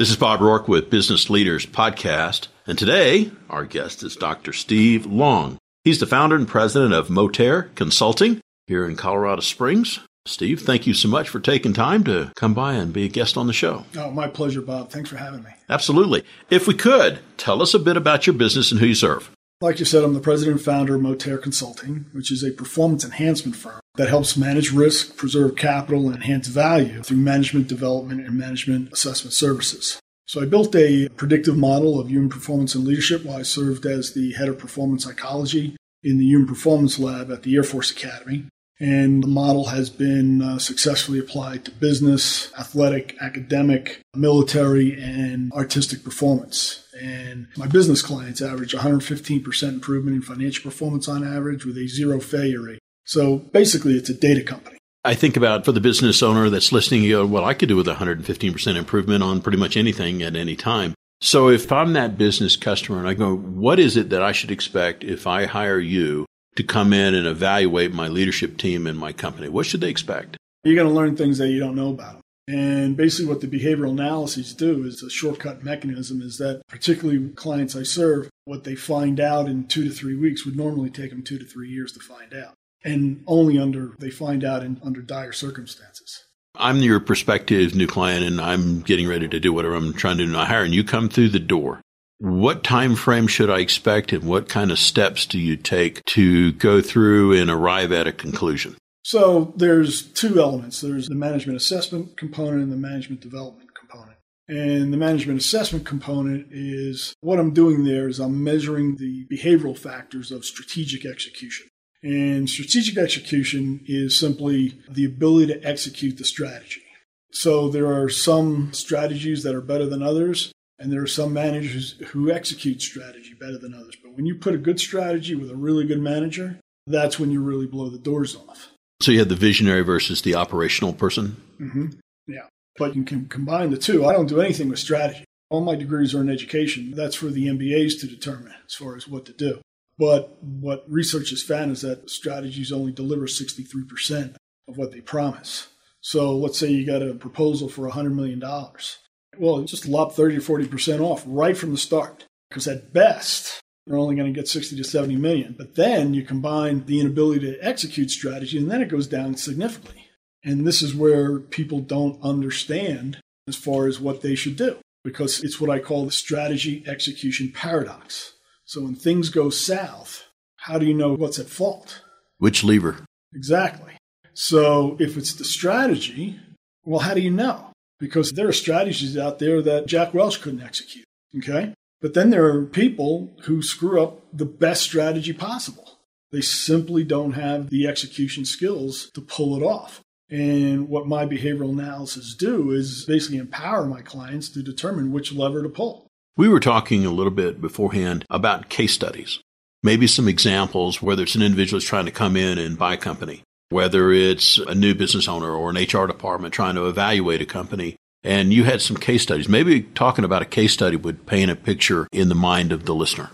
This is Bob Roark with Business Leaders Podcast, and today our guest is Dr. Steve Long. He's the founder and president of Motair Consulting here in Colorado Springs. Steve, thank you so much for taking time to come by and be a guest on the show. Oh, my pleasure, Bob. Thanks for having me. Absolutely. If we could, tell us a bit about your business and who you serve. Like you said, I'm the president and founder of Motair Consulting, which is a performance enhancement firm that helps manage risk, preserve capital, and enhance value through management development and management assessment services. So I built a predictive model of human performance and leadership while I served as the head of performance psychology in the Human Performance Lab at the Air Force Academy. And the model has been uh, successfully applied to business, athletic, academic, military, and artistic performance. And my business clients average 115% improvement in financial performance on average with a zero failure rate. So basically, it's a data company. I think about for the business owner that's listening, you go, well, I could do with 115% improvement on pretty much anything at any time. So if I'm that business customer and I go, what is it that I should expect if I hire you to come in and evaluate my leadership team and my company? What should they expect? You're going to learn things that you don't know about. And basically, what the behavioral analyses do is a shortcut mechanism is that, particularly clients I serve, what they find out in two to three weeks would normally take them two to three years to find out. And only under they find out in under dire circumstances. I'm your prospective new client and I'm getting ready to do whatever I'm trying to do. I hire and you come through the door what time frame should I expect and what kind of steps do you take to go through and arrive at a conclusion? So there's two elements. There's the management assessment component and the management development component. And the management assessment component is what I'm doing there is I'm measuring the behavioral factors of strategic execution. And strategic execution is simply the ability to execute the strategy. So there are some strategies that are better than others. And there are some managers who execute strategy better than others. But when you put a good strategy with a really good manager, that's when you really blow the doors off. So you have the visionary versus the operational person? Mm-hmm. Yeah. But you can combine the two. I don't do anything with strategy. All my degrees are in education. That's for the MBAs to determine as far as what to do. But what research has found is that strategies only deliver 63% of what they promise. So let's say you got a proposal for $100 million well, just lop 30 or 40% off right from the start. Because at best, you're only going to get 60 to 70 million. But then you combine the inability to execute strategy, and then it goes down significantly. And this is where people don't understand as far as what they should do, because it's what I call the strategy execution paradox. So when things go south, how do you know what's at fault? Which lever? Exactly. So if it's the strategy, well, how do you know? because there are strategies out there that Jack Welch couldn't execute. Okay. But then there are people who screw up the best strategy possible. They simply don't have the execution skills to pull it off. And what my behavioral analysis do is basically empower my clients to determine which lever to pull. We were talking a little bit beforehand about case studies. Maybe some examples, whether it's an individual that's trying to come in and buy a company, whether it's a new business owner or an HR department trying to evaluate a company. And you had some case studies. Maybe talking about a case study would paint a picture in the mind of the listener.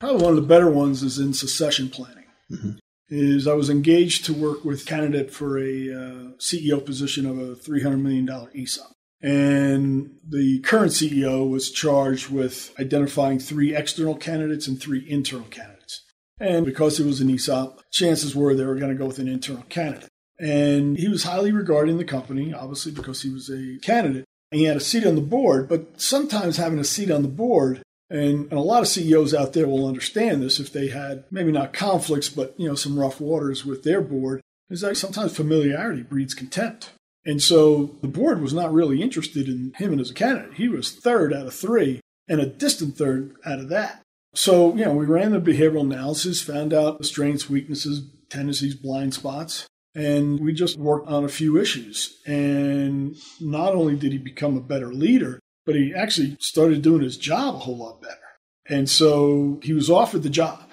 Probably one of the better ones is in succession planning. Mm-hmm. Is I was engaged to work with candidate for a uh, CEO position of a $300 million ESOP. And the current CEO was charged with identifying three external candidates and three internal candidates. And because it was an ESOP, chances were they were going to go with an internal candidate. And he was highly regarded in the company, obviously, because he was a candidate. And he had a seat on the board. But sometimes having a seat on the board, and, and a lot of CEOs out there will understand this if they had maybe not conflicts, but you know some rough waters with their board, is that sometimes familiarity breeds contempt. And so the board was not really interested in him as a candidate. He was third out of three, and a distant third out of that. So, you know, we ran the behavioral analysis, found out the strengths, weaknesses, tendencies, blind spots, and we just worked on a few issues. And not only did he become a better leader, but he actually started doing his job a whole lot better. And so he was offered the job.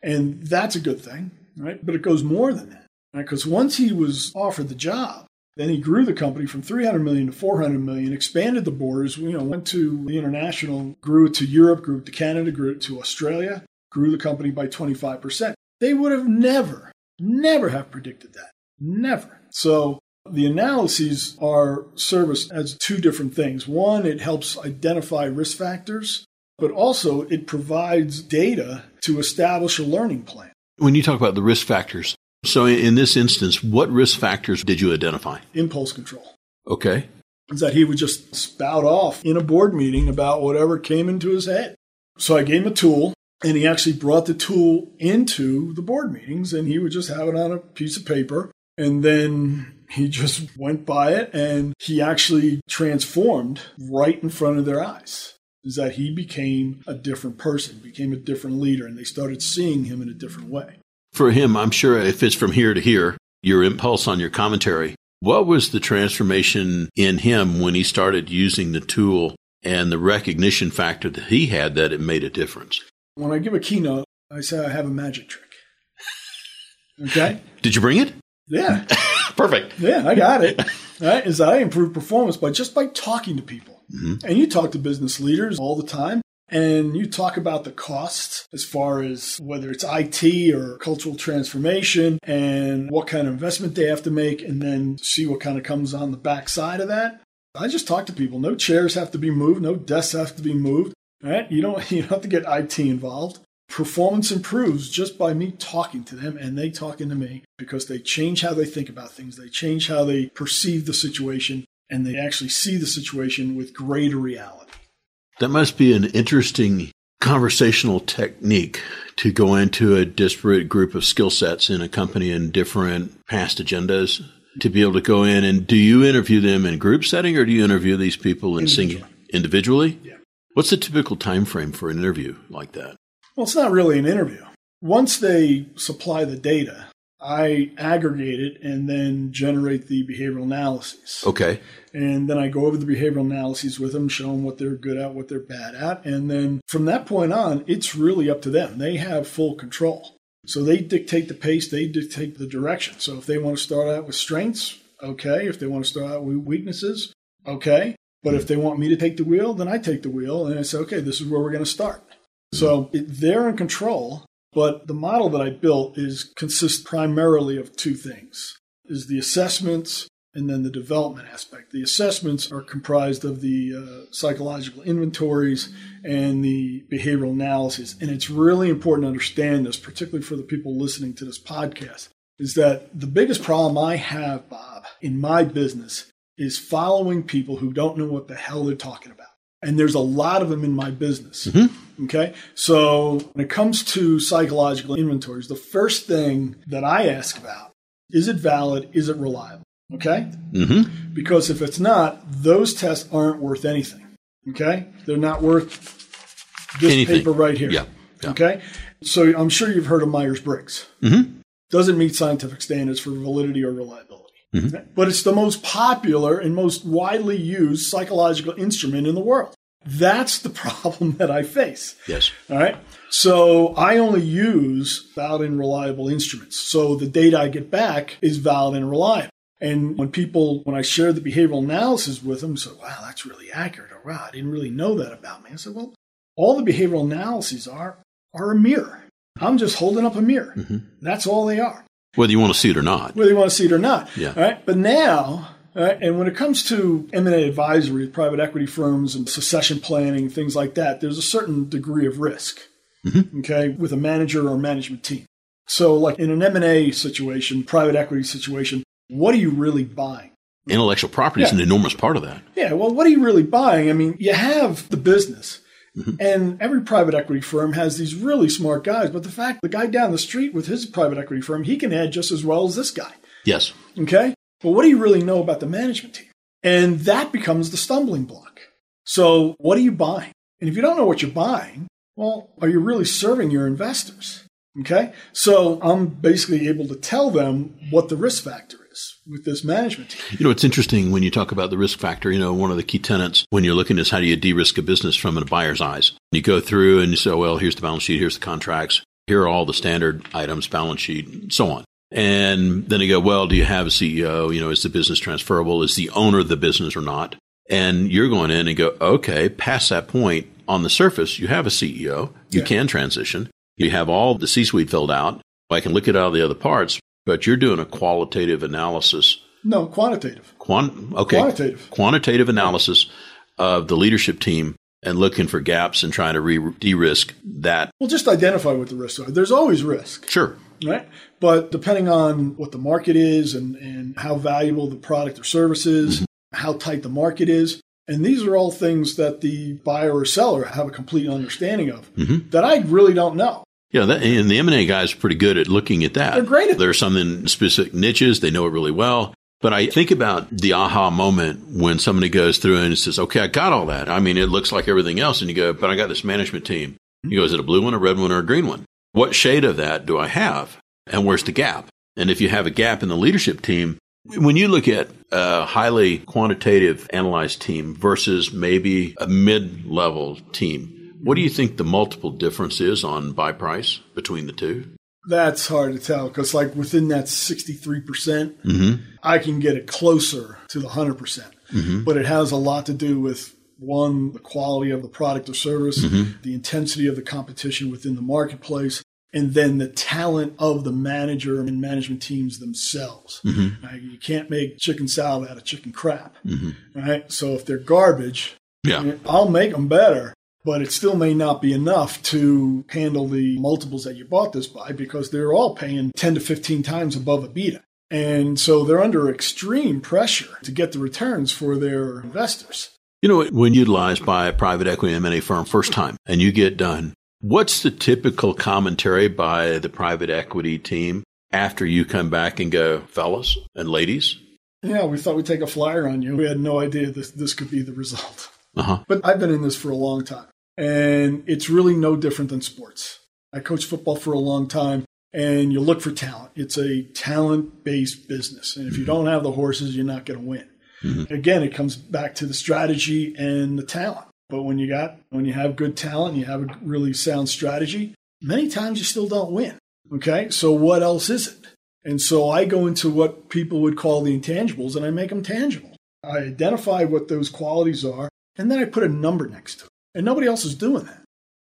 And that's a good thing, right? But it goes more than that, right? Because once he was offered the job, then he grew the company from 300 million to 400 million, expanded the borders, you know, went to the international, grew it to Europe, grew it to Canada, grew it to Australia, grew the company by 25%. They would have never, never have predicted that. Never. So The analyses are serviced as two different things. One, it helps identify risk factors, but also it provides data to establish a learning plan. When you talk about the risk factors, so in this instance, what risk factors did you identify? Impulse control. Okay. Is that he would just spout off in a board meeting about whatever came into his head. So I gave him a tool and he actually brought the tool into the board meetings and he would just have it on a piece of paper and then he just went by it and he actually transformed right in front of their eyes. Is that he became a different person, became a different leader, and they started seeing him in a different way. For him, I'm sure if it's from here to here, your impulse on your commentary, what was the transformation in him when he started using the tool and the recognition factor that he had that it made a difference? When I give a keynote, I say I have a magic trick. Okay? Did you bring it? Yeah. Perfect. Yeah, I got it. Right? Is that I improve performance by just by talking to people. Mm-hmm. And you talk to business leaders all the time. And you talk about the costs as far as whether it's IT or cultural transformation and what kind of investment they have to make, and then see what kind of comes on the backside of that. I just talk to people. No chairs have to be moved, no desks have to be moved. Right? You don't you don't have to get IT involved. Performance improves just by me talking to them and they talking to me because they change how they think about things. They change how they perceive the situation and they actually see the situation with greater reality. That must be an interesting conversational technique to go into a disparate group of skill sets in a company and different past agendas to be able to go in and do you interview them in group setting or do you interview these people in single individually? Yeah. What's the typical time frame for an interview like that? Well, it's not really an interview. Once they supply the data, I aggregate it and then generate the behavioral analyses. Okay. And then I go over the behavioral analyses with them, show them what they're good at, what they're bad at. And then from that point on, it's really up to them. They have full control. So they dictate the pace, they dictate the direction. So if they want to start out with strengths, okay. If they want to start out with weaknesses, okay. But if they want me to take the wheel, then I take the wheel and I say, okay, this is where we're going to start. So it, they're in control, but the model that I built is consists primarily of two things: is the assessments and then the development aspect. The assessments are comprised of the uh, psychological inventories and the behavioral analysis. And it's really important to understand this, particularly for the people listening to this podcast, is that the biggest problem I have, Bob, in my business is following people who don't know what the hell they're talking about. And there's a lot of them in my business. Mm-hmm. Okay. So when it comes to psychological inventories, the first thing that I ask about is it valid? Is it reliable? Okay? Mm-hmm. Because if it's not, those tests aren't worth anything. Okay? They're not worth this anything. paper right here. Yeah. yeah. Okay? So I'm sure you've heard of Myers Briggs. Mm-hmm. Doesn't meet scientific standards for validity or reliability. Mm-hmm. But it's the most popular and most widely used psychological instrument in the world. That's the problem that I face. Yes. All right. So I only use valid and reliable instruments. So the data I get back is valid and reliable. And when people, when I shared the behavioral analysis with them, said, wow, that's really accurate. Or wow, I didn't really know that about me. I said, well, all the behavioral analyses are, are a mirror. I'm just holding up a mirror. Mm-hmm. That's all they are. Whether you want to see it or not. Whether you want to see it or not. Yeah. All right. But now, Right? And when it comes to M&A advisory, private equity firms and succession planning, things like that, there's a certain degree of risk, mm-hmm. okay, with a manager or management team. So like in an M&A situation, private equity situation, what are you really buying? Intellectual property yeah. is an enormous part of that. Yeah, well, what are you really buying? I mean, you have the business. Mm-hmm. And every private equity firm has these really smart guys, but the fact the guy down the street with his private equity firm, he can add just as well as this guy. Yes. Okay? But what do you really know about the management team? And that becomes the stumbling block. So, what are you buying? And if you don't know what you're buying, well, are you really serving your investors? Okay. So, I'm basically able to tell them what the risk factor is with this management team. You know, it's interesting when you talk about the risk factor. You know, one of the key tenets when you're looking is how do you de risk a business from a buyer's eyes? You go through and you say, well, here's the balance sheet, here's the contracts, here are all the standard items, balance sheet, so on. And then you go, well, do you have a CEO? You know, is the business transferable? Is the owner of the business or not? And you're going in and go, okay, past that point, on the surface, you have a CEO. You yeah. can transition. You have all the C suite filled out. I can look at all the other parts, but you're doing a qualitative analysis No, quantitative. Quant- okay. Quantitative. Quantitative analysis of the leadership team and looking for gaps and trying to re- de-risk that. Well, just identify what the risks are. There's always risk. Sure. Right. But depending on what the market is and, and how valuable the product or service is, mm-hmm. how tight the market is, and these are all things that the buyer or seller have a complete understanding of mm-hmm. that I really don't know. Yeah, that, and the M&A guys are pretty good at looking at that. They're great at There's some in specific niches. They know it really well. But I think about the aha moment when somebody goes through and says, okay, I got all that. I mean, it looks like everything else. And you go, but I got this management team. Mm-hmm. You go, is it a blue one, a red one, or a green one? What shade of that do I have? And where's the gap? And if you have a gap in the leadership team, when you look at a highly quantitative analyzed team versus maybe a mid level team, what do you think the multiple difference is on buy price between the two? That's hard to tell because, like, within that 63%, percent mm-hmm. I can get it closer to the 100%. percent mm-hmm. But it has a lot to do with one, the quality of the product or service, mm-hmm. the intensity of the competition within the marketplace, and then the talent of the manager and management teams themselves. Mm-hmm. Right? You can't make chicken salad out of chicken crap, mm-hmm. right? So if they're garbage, yeah. I'll make them better, but it still may not be enough to handle the multiples that you bought this by because they're all paying 10 to 15 times above EBITDA. And so they're under extreme pressure to get the returns for their investors. You know, when utilized by a private equity M&A firm first time and you get done, what's the typical commentary by the private equity team after you come back and go, fellas and ladies? Yeah, we thought we'd take a flyer on you. We had no idea this, this could be the result. Uh-huh. But I've been in this for a long time, and it's really no different than sports. I coached football for a long time, and you look for talent. It's a talent based business. And if you don't have the horses, you're not going to win. Mm-hmm. Again, it comes back to the strategy and the talent. But when you got when you have good talent, you have a really sound strategy, many times you still don't win. Okay? So what else is it? And so I go into what people would call the intangibles and I make them tangible. I identify what those qualities are and then I put a number next to it. And nobody else is doing that.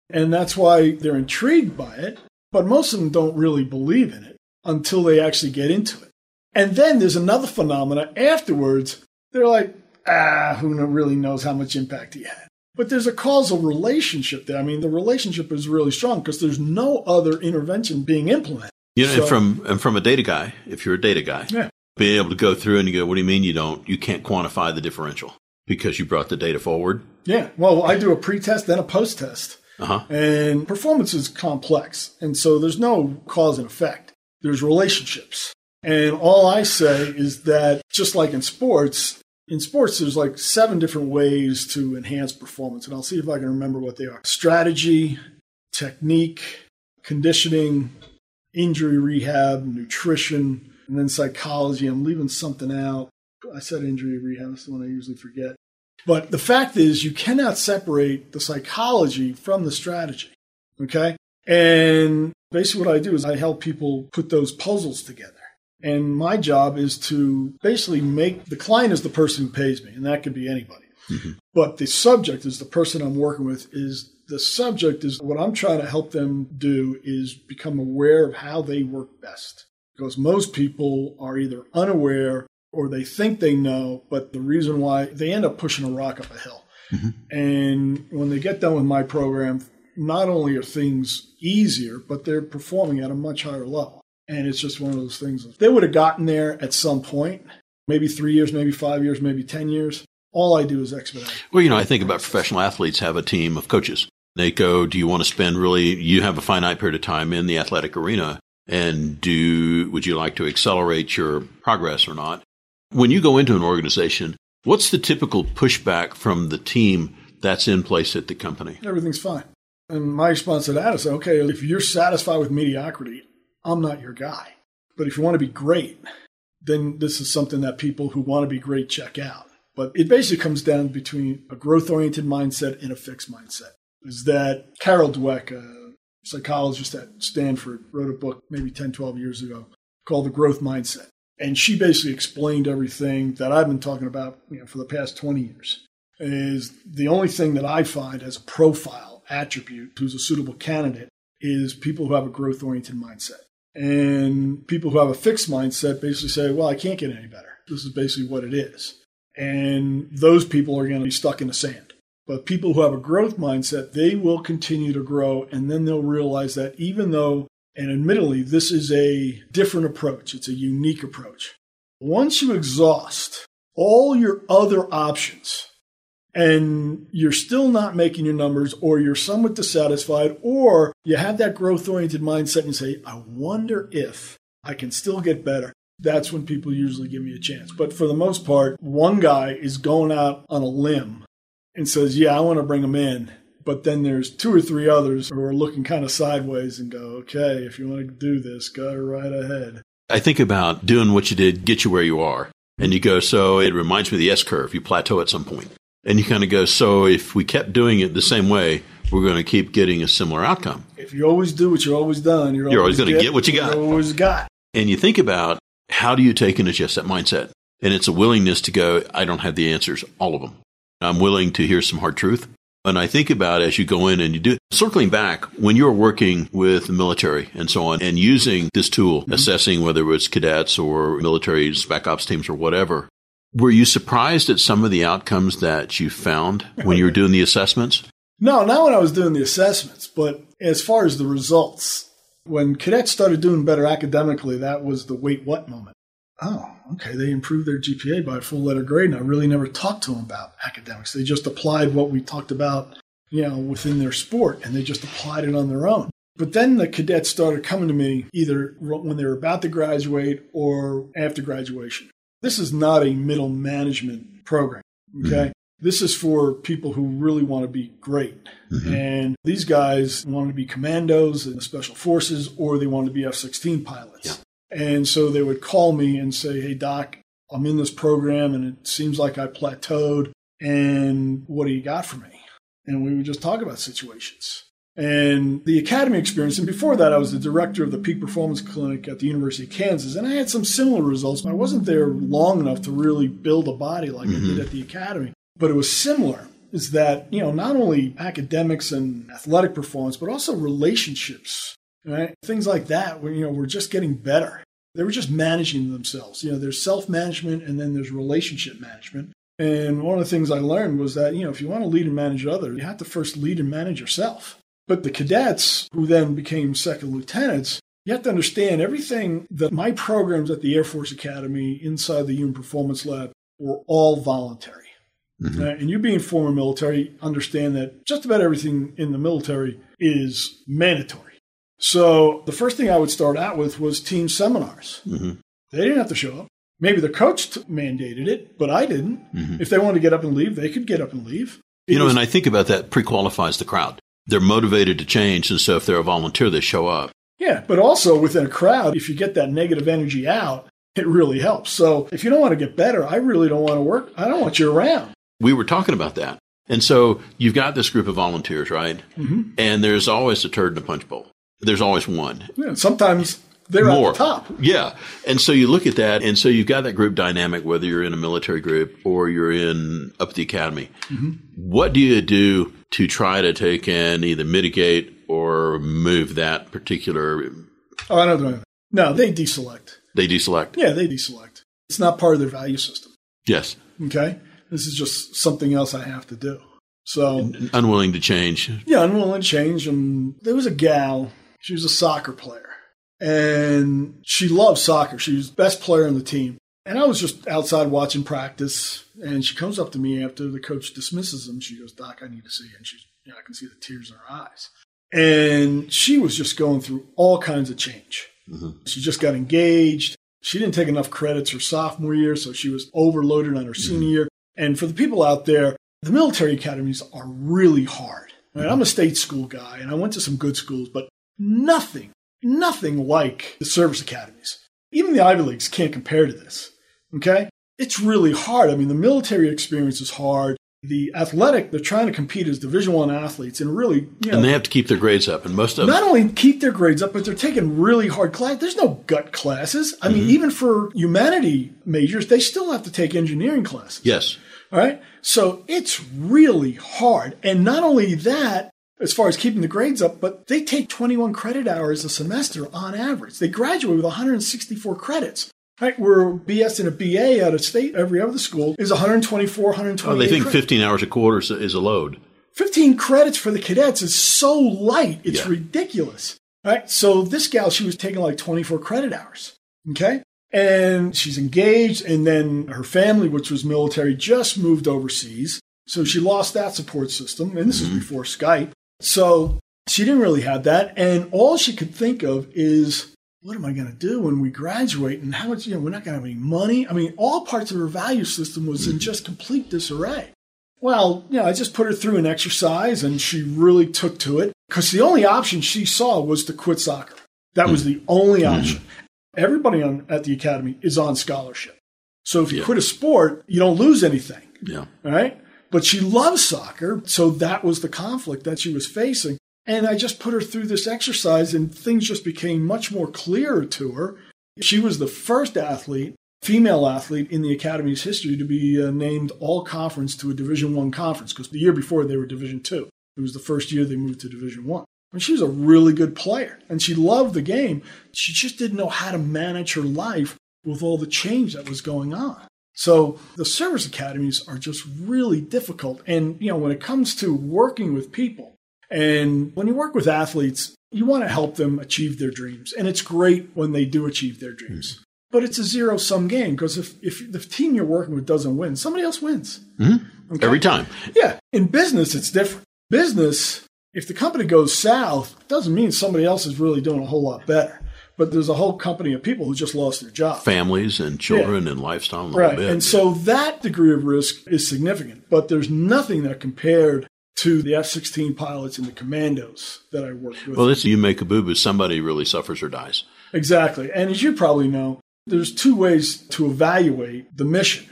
And that's why they're intrigued by it, but most of them don't really believe in it until they actually get into it. And then there's another phenomena afterwards. They're like, ah, who really knows how much impact he had? But there's a causal relationship there. I mean, the relationship is really strong because there's no other intervention being implemented. You know, so, and from and from a data guy, if you're a data guy, yeah. being able to go through and you go, what do you mean you don't? You can't quantify the differential because you brought the data forward. Yeah. Well, I do a pre-test then a post-test, uh-huh. and performance is complex, and so there's no cause and effect. There's relationships, and all I say is that just like in sports, in sports, there's like seven different ways to enhance performance, and I'll see if I can remember what they are strategy, technique, conditioning, injury rehab, nutrition, and then psychology. I'm leaving something out. I said injury rehab, that's the one I usually forget. But the fact is, you cannot separate the psychology from the strategy. Okay? And basically, what I do is I help people put those puzzles together. And my job is to basically make the client is the person who pays me, and that could be anybody. Mm-hmm. But the subject is the person I'm working with is the subject is what I'm trying to help them do is become aware of how they work best. Because most people are either unaware or they think they know, but the reason why they end up pushing a rock up a hill. Mm-hmm. And when they get done with my program, not only are things easier, but they're performing at a much higher level. And it's just one of those things. They would have gotten there at some point, maybe three years, maybe five years, maybe 10 years. All I do is expedite. Well, you know, I think about professional athletes have a team of coaches. They go, do you want to spend really, you have a finite period of time in the athletic arena and do, would you like to accelerate your progress or not? When you go into an organization, what's the typical pushback from the team that's in place at the company? Everything's fine. And my response to that is okay, if you're satisfied with mediocrity, I'm not your guy. But if you want to be great, then this is something that people who want to be great check out. But it basically comes down between a growth oriented mindset and a fixed mindset. Is that Carol Dweck, a psychologist at Stanford, wrote a book maybe 10, 12 years ago called The Growth Mindset. And she basically explained everything that I've been talking about you know, for the past 20 years. Is the only thing that I find as a profile attribute who's a suitable candidate is people who have a growth oriented mindset. And people who have a fixed mindset basically say, well, I can't get any better. This is basically what it is. And those people are going to be stuck in the sand. But people who have a growth mindset, they will continue to grow. And then they'll realize that even though, and admittedly, this is a different approach, it's a unique approach. Once you exhaust all your other options, and you're still not making your numbers, or you're somewhat dissatisfied, or you have that growth oriented mindset and you say, I wonder if I can still get better. That's when people usually give me a chance. But for the most part, one guy is going out on a limb and says, Yeah, I want to bring him in. But then there's two or three others who are looking kind of sideways and go, Okay, if you want to do this, go right ahead. I think about doing what you did, get you where you are. And you go, so it reminds me of the S curve. You plateau at some point. And you kind of go, so if we kept doing it the same way, we're going to keep getting a similar outcome. If you always do what you're always done, you're, you're always, always going to get what you got. always got. And you think about how do you take and adjust that mindset? And it's a willingness to go, I don't have the answers, all of them. I'm willing to hear some hard truth. And I think about as you go in and you do circling back when you're working with the military and so on and using this tool, mm-hmm. assessing whether it's cadets or military spec ops teams or whatever. Were you surprised at some of the outcomes that you found when you were doing the assessments? No, not when I was doing the assessments, but as far as the results, when cadets started doing better academically, that was the wait what moment. Oh, okay, they improved their GPA by a full letter grade, and I really never talked to them about academics. They just applied what we talked about, you know, within their sport, and they just applied it on their own. But then the cadets started coming to me either when they were about to graduate or after graduation. This is not a middle management program. Okay. Mm-hmm. This is for people who really want to be great. Mm-hmm. And these guys want to be commandos in the special forces or they want to be F 16 pilots. Yeah. And so they would call me and say, Hey, Doc, I'm in this program and it seems like I plateaued. And what do you got for me? And we would just talk about situations. And the academy experience, and before that, I was the director of the Peak Performance Clinic at the University of Kansas, and I had some similar results. I wasn't there long enough to really build a body like mm-hmm. I did at the academy, but it was similar. Is that, you know, not only academics and athletic performance, but also relationships, right? Things like that, where, you know, we're just getting better. They were just managing themselves. You know, there's self management and then there's relationship management. And one of the things I learned was that, you know, if you want to lead and manage others, you have to first lead and manage yourself. But the cadets, who then became second lieutenants, you have to understand everything that my programs at the Air Force Academy inside the Human Performance Lab were all voluntary. Mm-hmm. Uh, and you being former military, understand that just about everything in the military is mandatory. So the first thing I would start out with was team seminars. Mm-hmm. They didn't have to show up. Maybe the coach mandated it, but I didn't. Mm-hmm. If they wanted to get up and leave, they could get up and leave. It you know, was, and I think about that pre qualifies the crowd they're motivated to change. And so if they're a volunteer, they show up. Yeah, but also within a crowd, if you get that negative energy out, it really helps. So if you don't want to get better, I really don't want to work. I don't want you around. We were talking about that. And so you've got this group of volunteers, right? Mm-hmm. And there's always a turd in a punch bowl. There's always one. Yeah, sometimes they're More. at the top. Yeah. And so you look at that, and so you've got that group dynamic, whether you're in a military group or you're in up at the academy. Mm-hmm. What do you do to try to take and either mitigate or move that particular? Oh, I don't know. No, they deselect. They deselect. Yeah, they deselect. It's not part of their value system. Yes. Okay. This is just something else I have to do. So unwilling to change. Yeah, unwilling to change. And there was a gal. She was a soccer player and she loved soccer. She was the best player on the team. And I was just outside watching practice, and she comes up to me after the coach dismisses him. She goes, "Doc, I need to see you." And she, you know, I can see the tears in her eyes. And she was just going through all kinds of change. Mm-hmm. She just got engaged. She didn't take enough credits her sophomore year, so she was overloaded on her mm-hmm. senior year. And for the people out there, the military academies are really hard. Right? I'm a state school guy, and I went to some good schools, but nothing nothing like the service academies. Even the Ivy Leagues can't compare to this. Okay? It's really hard. I mean, the military experience is hard. The athletic, they're trying to compete as Division One athletes, and really, you know, and they have to keep their grades up. And most of not only keep their grades up, but they're taking really hard class. There's no gut classes. I mm-hmm. mean, even for humanity majors, they still have to take engineering classes. Yes. All right. So it's really hard. And not only that, as far as keeping the grades up, but they take 21 credit hours a semester on average. They graduate with 164 credits. Right, where BS and a BA out of state, every other school is 124, 120. Oh, they think 15 hours a quarter is a load. 15 credits for the cadets is so light, it's yeah. ridiculous. Right, so this gal, she was taking like 24 credit hours. Okay, and she's engaged, and then her family, which was military, just moved overseas. So she lost that support system, and this mm-hmm. is before Skype. So she didn't really have that. And all she could think of is, what am I going to do when we graduate? And how much, you know, we're not going to have any money. I mean, all parts of her value system was in just complete disarray. Well, you know, I just put her through an exercise and she really took to it because the only option she saw was to quit soccer. That was the only mm-hmm. option. Everybody on, at the academy is on scholarship. So if you yeah. quit a sport, you don't lose anything. Yeah. Right? But she loves soccer, so that was the conflict that she was facing. And I just put her through this exercise, and things just became much more clear to her. She was the first athlete, female athlete in the academy's history to be uh, named all conference to a Division One conference because the year before they were Division Two. It was the first year they moved to Division One. Mean, she was a really good player, and she loved the game. She just didn't know how to manage her life with all the change that was going on. So the service academies are just really difficult. And, you know, when it comes to working with people and when you work with athletes, you want to help them achieve their dreams. And it's great when they do achieve their dreams. Mm-hmm. But it's a zero sum game because if, if the team you're working with doesn't win, somebody else wins. Mm-hmm. Okay? Every time. Yeah. In business, it's different. Business, if the company goes south, doesn't mean somebody else is really doing a whole lot better but there's a whole company of people who just lost their job. Families and children yeah. and lifestyle. And right. And so that degree of risk is significant, but there's nothing that compared to the F 16 pilots and the commandos that I worked with. Well, it's you make a boo boo, somebody really suffers or dies. Exactly. And as you probably know, there's two ways to evaluate the mission.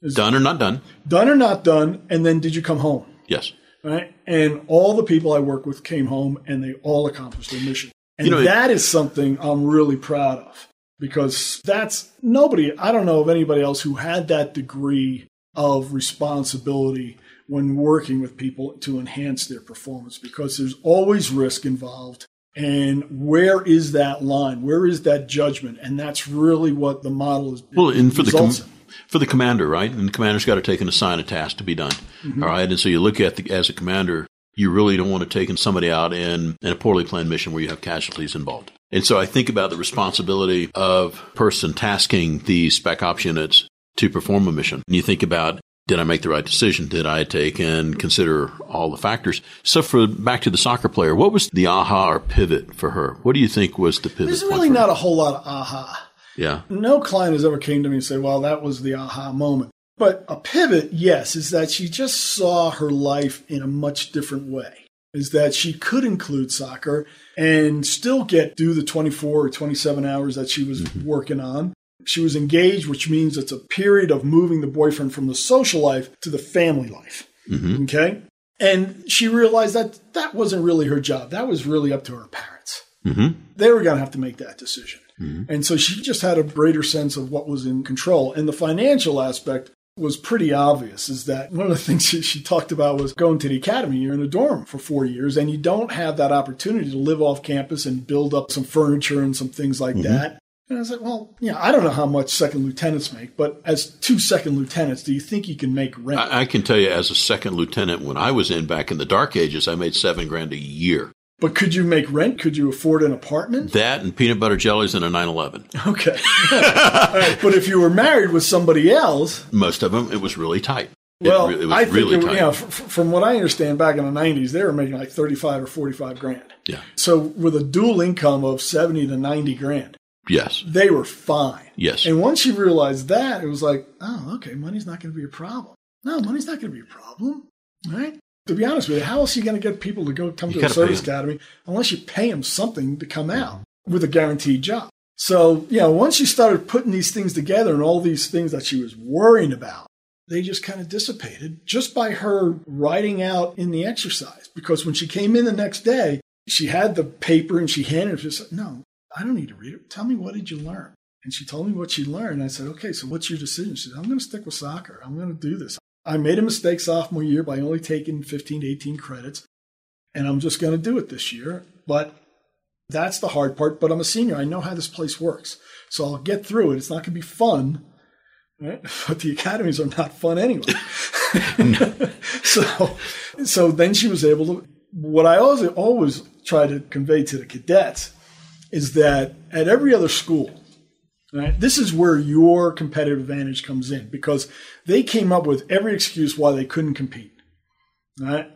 Is done or not done? Done or not done, and then did you come home? Yes. Right? And all the people I work with came home and they all accomplished their mission. And you know, that is something I'm really proud of because that's nobody, I don't know of anybody else who had that degree of responsibility when working with people to enhance their performance because there's always risk involved. And where is that line? Where is that judgment? And that's really what the model is. Well, and for the com- for the commander, right? And the commander's got to take and assign a task to be done. Mm-hmm. All right. And so you look at the, as a commander, you really don't want to take somebody out in, in a poorly planned mission where you have casualties involved. And so I think about the responsibility of person tasking these spec ops units to perform a mission. And you think about did I make the right decision? Did I take and consider all the factors? So for back to the soccer player, what was the aha or pivot for her? What do you think was the pivot? There's really not a whole lot of aha. Yeah. No client has ever came to me and said, well, that was the aha moment. But a pivot, yes, is that she just saw her life in a much different way. Is that she could include soccer and still get do the 24 or 27 hours that she was mm-hmm. working on. She was engaged, which means it's a period of moving the boyfriend from the social life to the family life. Mm-hmm. Okay. And she realized that that wasn't really her job. That was really up to her parents. Mm-hmm. They were going to have to make that decision. Mm-hmm. And so she just had a greater sense of what was in control. And the financial aspect was pretty obvious is that one of the things she, she, talked about was going to the academy. You're in a dorm for four years and you don't have that opportunity to live off campus and build up some furniture and some things like mm-hmm. that. And I was like, well, yeah, I don't know how much second lieutenants make, but as two second lieutenants, do you think you can make rent? I, I can tell you, as a second lieutenant, when I was in back in the dark ages, I made seven grand a year. But could you make rent? Could you afford an apartment? That and peanut butter jellies and a 911. Okay. But if you were married with somebody else. Most of them, it was really tight. Well, it, it I think really it, you know, f- from what I understand, back in the '90s, they were making like 35 or 45 grand. Yeah. So with a dual income of 70 to 90 grand, yes, they were fine. Yes. And once you realized that, it was like, oh, okay, money's not going to be a problem. No, money's not going to be a problem, right? To be honest with you, how else are you going to get people to go come you to a service academy unless you pay them something to come out with a guaranteed job? So, you know, once you started putting these things together and all these things that she was worrying about, they just kind of dissipated just by her writing out in the exercise. Because when she came in the next day, she had the paper and she handed it. She said, No, I don't need to read it. Tell me, what did you learn? And she told me what she learned. I said, Okay, so what's your decision? She said, I'm going to stick with soccer. I'm going to do this. I made a mistake sophomore year by only taking 15 to 18 credits. and I'm just going to do it this year. But that's the hard part. But I'm a senior. I know how this place works. So I'll get through it. It's not going to be fun. Right? But the academies are not fun anyway. so, so then she was able to. What I always always try to convey to the cadets is that at every other school, right, this is where your competitive advantage comes in because they came up with every excuse why they couldn't compete. Right?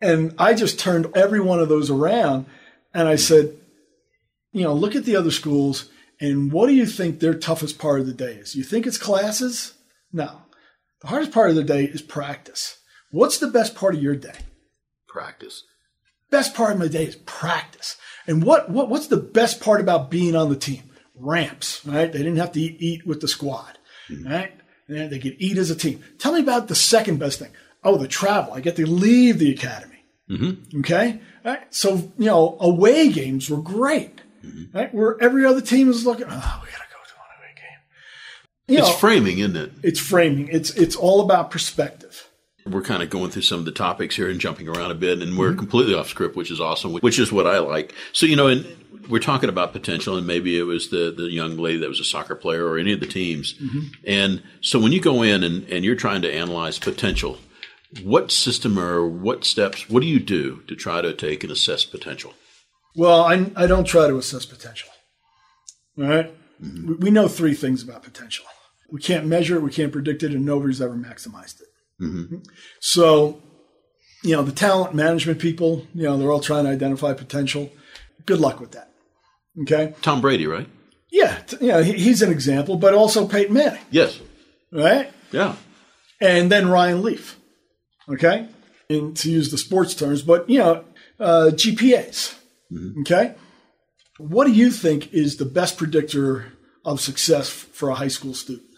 And I just turned every one of those around and I said, you know, look at the other schools and what do you think their toughest part of the day is? You think it's classes? No. The hardest part of the day is practice. What's the best part of your day? Practice. Best part of my day is practice. And what, what what's the best part about being on the team? Ramps, right? They didn't have to eat, eat with the squad, mm-hmm. right? And they could eat as a team. Tell me about the second best thing. Oh, the travel. I get to leave the academy. Mm-hmm. Okay. Right? So, you know, away games were great. Mm-hmm. Right? Where every other team is looking, oh, we got to go to an away game. You it's know, framing, isn't it? It's framing. It's, it's all about perspective. We're kind of going through some of the topics here and jumping around a bit, and we're mm-hmm. completely off script, which is awesome, which is what I like. So, you know, and we're talking about potential, and maybe it was the, the young lady that was a soccer player or any of the teams. Mm-hmm. And so when you go in and, and you're trying to analyze potential – what system or what steps, what do you do to try to take and assess potential? Well, I, I don't try to assess potential. All right? mm-hmm. We know three things about potential we can't measure it, we can't predict it, and nobody's ever maximized it. Mm-hmm. So, you know, the talent management people, you know, they're all trying to identify potential. Good luck with that. Okay? Tom Brady, right? Yeah. Yeah, he's an example, but also Peyton Manning. Yes. Right? Yeah. And then Ryan Leaf okay, and to use the sports terms, but you know, uh, GPAs, mm-hmm. okay. What do you think is the best predictor of success for a high school student?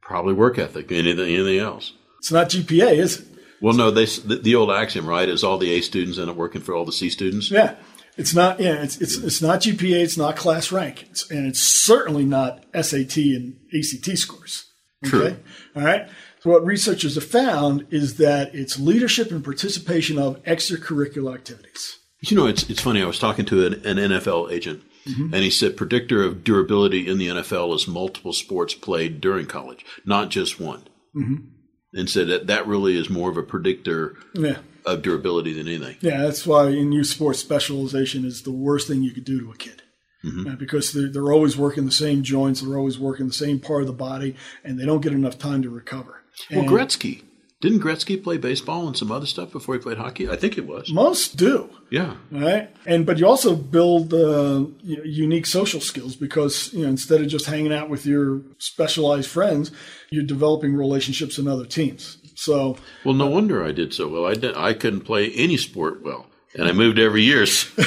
Probably work ethic. Anything, anything else? It's not GPA, is it? Well, no. They the, the old axiom, right, is all the A students end up working for all the C students. Yeah, it's not. Yeah, it's it's it's not GPA. It's not class rank, it's, and it's certainly not SAT and ACT scores. Okay? True. All right. So what researchers have found is that it's leadership and participation of extracurricular activities. You know, it's it's funny. I was talking to an, an NFL agent, mm-hmm. and he said predictor of durability in the NFL is multiple sports played during college, not just one. Mm-hmm. And said that that really is more of a predictor yeah. of durability than anything. Yeah, that's why in youth sports specialization is the worst thing you could do to a kid. Mm-hmm. Uh, because they're, they're always working the same joints, they're always working the same part of the body, and they don't get enough time to recover. Well, and Gretzky. Didn't Gretzky play baseball and some other stuff before he played hockey? I think it was. Most do. Yeah. Right. And but you also build uh, unique social skills because you know instead of just hanging out with your specialized friends, you're developing relationships in other teams. So. Well, no wonder I did so well. I did, I couldn't play any sport well, and I moved every year. so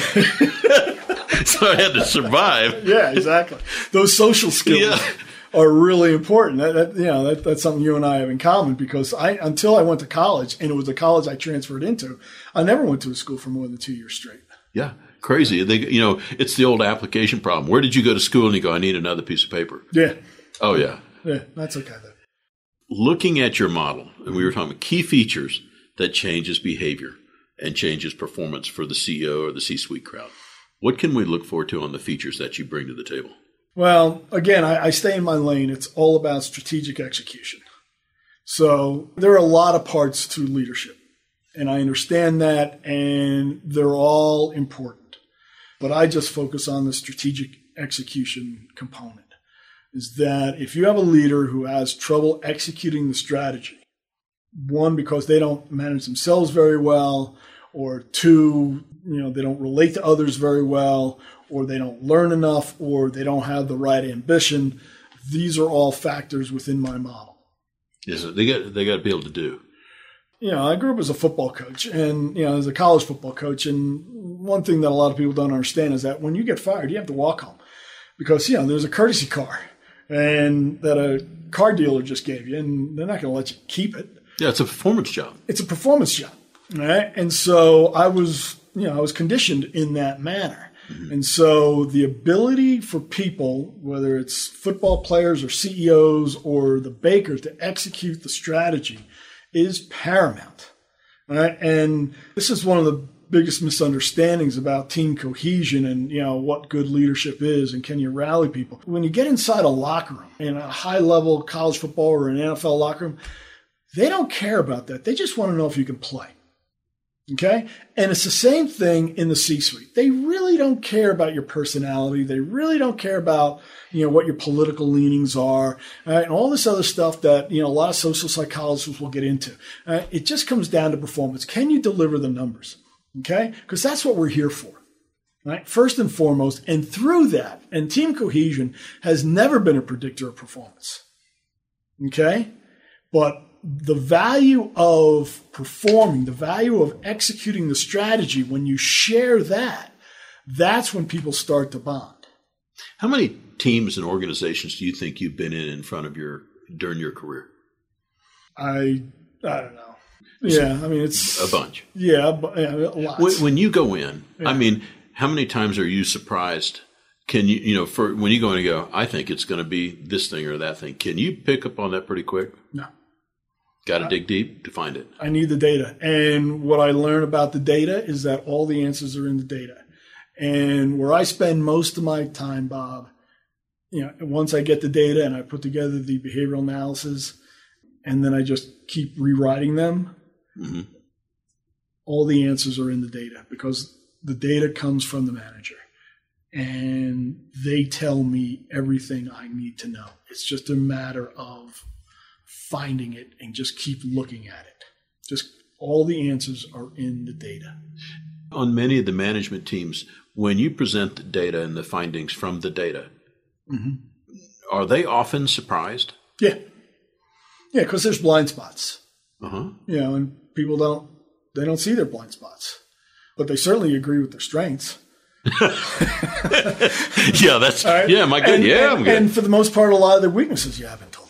I had to survive. Yeah, exactly. Those social skills. Yeah are really important. That, that you know, that, that's something you and I have in common because I until I went to college and it was the college I transferred into, I never went to a school for more than two years straight. Yeah, crazy. They, you know, it's the old application problem. Where did you go to school? And you go, I need another piece of paper. Yeah. Oh yeah. Yeah, that's okay though. Looking at your model, and we were talking about key features that changes behavior and changes performance for the CEO or the C-suite crowd. What can we look forward to on the features that you bring to the table? Well, again, I, I stay in my lane. It's all about strategic execution. So there are a lot of parts to leadership, and I understand that, and they're all important. But I just focus on the strategic execution component. Is that if you have a leader who has trouble executing the strategy, one, because they don't manage themselves very well, or two, you know, they don't relate to others very well, or they don't learn enough, or they don't have the right ambition. These are all factors within my model. Yes, they got they got to be able to do. You know, I grew up as a football coach, and you know, as a college football coach, and one thing that a lot of people don't understand is that when you get fired, you have to walk home because you know there's a courtesy car, and that a car dealer just gave you, and they're not going to let you keep it. Yeah, it's a performance job. It's a performance job, right? And so I was, you know, I was conditioned in that manner. Mm-hmm. And so the ability for people, whether it's football players or CEOs or the bakers, to execute the strategy is paramount. Right? And this is one of the biggest misunderstandings about team cohesion and you know what good leadership is and can you rally people. When you get inside a locker room in a high level college football or an NFL locker room, they don't care about that. They just want to know if you can play. Okay. And it's the same thing in the C suite. They really don't care about your personality. They really don't care about, you know, what your political leanings are right? and all this other stuff that, you know, a lot of social psychologists will get into. Right? It just comes down to performance. Can you deliver the numbers? Okay. Because that's what we're here for. Right. First and foremost. And through that, and team cohesion has never been a predictor of performance. Okay. But the value of performing, the value of executing the strategy, when you share that, that's when people start to bond. How many teams and organizations do you think you've been in in front of your during your career? I I don't know. Yeah, I mean it's a bunch. Yeah, yeah lots. When, when you go in, yeah. I mean, how many times are you surprised? Can you you know for when you go in and go, I think it's going to be this thing or that thing. Can you pick up on that pretty quick? No. Got to dig deep to find it. I need the data. And what I learn about the data is that all the answers are in the data. And where I spend most of my time, Bob, you know, once I get the data and I put together the behavioral analysis and then I just keep rewriting them, mm-hmm. all the answers are in the data because the data comes from the manager and they tell me everything I need to know. It's just a matter of finding it and just keep looking at it. Just all the answers are in the data. On many of the management teams, when you present the data and the findings from the data, mm-hmm. are they often surprised? Yeah. Yeah, because there's blind spots. Uh-huh. You know, and people don't they don't see their blind spots, but they certainly agree with their strengths. yeah, that's right? yeah, my good. And, yeah, and, and, for the most part, a lot of their weaknesses you haven't told